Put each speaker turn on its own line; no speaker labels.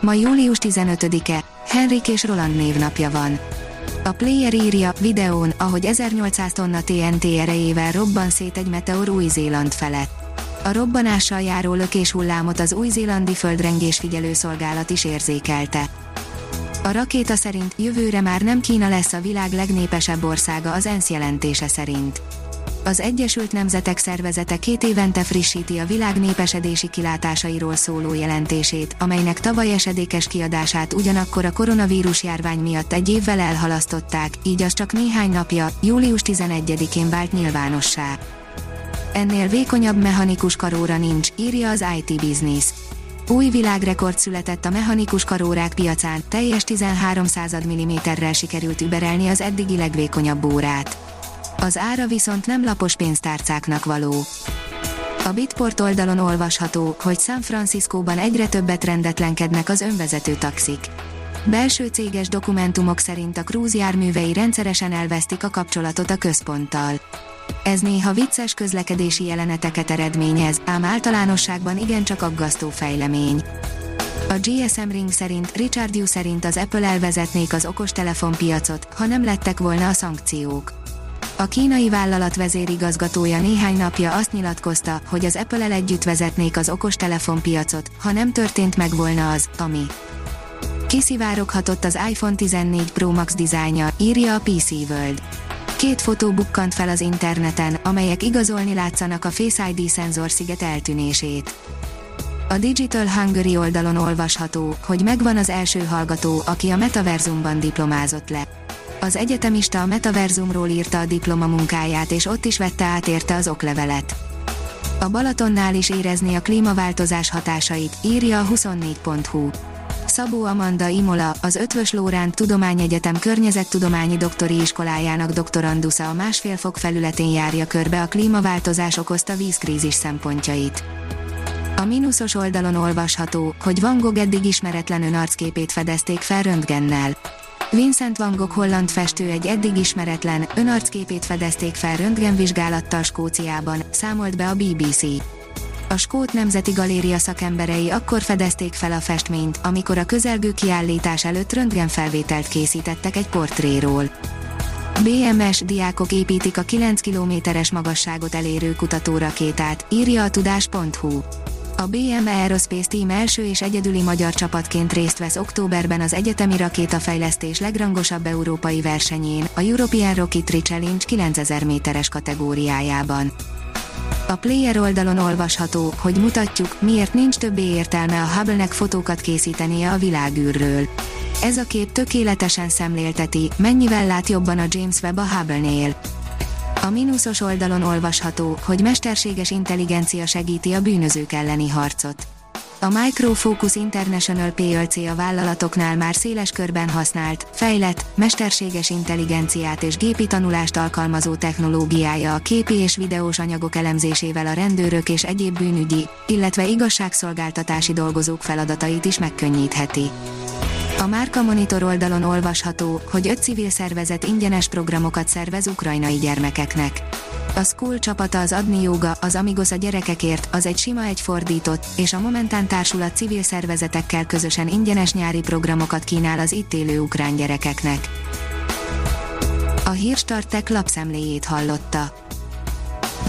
Ma július 15-e, Henrik és Roland névnapja van. A player írja videón, ahogy 1800 tonna TNT erejével robban szét egy meteor Új-Zéland felett. A robbanással járó lökés hullámot az új-zélandi földrengés figyelőszolgálat is érzékelte. A rakéta szerint jövőre már nem Kína lesz a világ legnépesebb országa az ENSZ jelentése szerint. Az Egyesült Nemzetek Szervezete két évente frissíti a világ népesedési kilátásairól szóló jelentését, amelynek tavaly esedékes kiadását ugyanakkor a koronavírus járvány miatt egy évvel elhalasztották, így az csak néhány napja, július 11-én vált nyilvánossá. Ennél vékonyabb mechanikus karóra nincs, írja az IT Business. Új világrekord született a mechanikus karórák piacán, teljes 13 mm-rel sikerült überelni az eddigi legvékonyabb órát. Az ára viszont nem lapos pénztárcáknak való. A Bitport oldalon olvasható, hogy San Franciscóban egyre többet rendetlenkednek az önvezető taxik. Belső céges dokumentumok szerint a Cruise járművei rendszeresen elvesztik a kapcsolatot a központtal. Ez néha vicces közlekedési jeleneteket eredményez, ám általánosságban igencsak aggasztó fejlemény. A GSM Ring szerint Richard Yu szerint az Apple elvezetnék az okostelefon piacot, ha nem lettek volna a szankciók. A kínai vállalat vezérigazgatója néhány napja azt nyilatkozta, hogy az Apple-el együtt vezetnék az okostelefon piacot, ha nem történt meg volna az, ami. Kiszivároghatott az iPhone 14 Pro Max dizájnja, írja a PC World. Két fotó bukkant fel az interneten, amelyek igazolni látszanak a Face ID sziget eltűnését. A Digital Hungary oldalon olvasható, hogy megvan az első hallgató, aki a metaverzumban diplomázott le. Az egyetemista a metaverzumról írta a diplomamunkáját és ott is vette át érte az oklevelet. A Balatonnál is érezni a klímaváltozás hatásait, írja a 24.hu. Szabó Amanda Imola, az Ötvös Lóránt Tudományegyetem Környezettudományi Doktori Iskolájának doktorandusza a másfél fok felületén járja körbe a klímaváltozás okozta vízkrízis szempontjait. A mínuszos oldalon olvasható, hogy Van Gogh eddig ismeretlen önarcképét fedezték fel röntgennel. Vincent van Gogh holland festő egy eddig ismeretlen, önarcképét fedezték fel röntgenvizsgálattal Skóciában, számolt be a BBC. A Skót Nemzeti Galéria szakemberei akkor fedezték fel a festményt, amikor a közelgő kiállítás előtt röntgenfelvételt készítettek egy portréról. BMS diákok építik a 9 kilométeres magasságot elérő kutatórakétát, írja a tudás.hu. A BM Aerospace Team első és egyedüli magyar csapatként részt vesz októberben az egyetemi rakétafejlesztés legrangosabb európai versenyén, a European Rocketry Challenge 9000 méteres kategóriájában. A player oldalon olvasható, hogy mutatjuk, miért nincs többé értelme a Hubble-nek fotókat készítenie a világűrről. Ez a kép tökéletesen szemlélteti, mennyivel lát jobban a James Webb a Hubble-nél. A mínuszos oldalon olvasható, hogy mesterséges intelligencia segíti a bűnözők elleni harcot. A Micro Focus International PLC a vállalatoknál már széles körben használt, fejlett, mesterséges intelligenciát és gépi tanulást alkalmazó technológiája a képi és videós anyagok elemzésével a rendőrök és egyéb bűnügyi, illetve igazságszolgáltatási dolgozók feladatait is megkönnyítheti. A Márka Monitor oldalon olvasható, hogy öt civil szervezet ingyenes programokat szervez ukrajnai gyermekeknek. A School csapata az Adni Yoga, az Amigos a gyerekekért, az egy sima egy fordított, és a Momentán társulat civil szervezetekkel közösen ingyenes nyári programokat kínál az itt élő ukrán gyerekeknek. A Hírstartek lapszemléjét hallotta.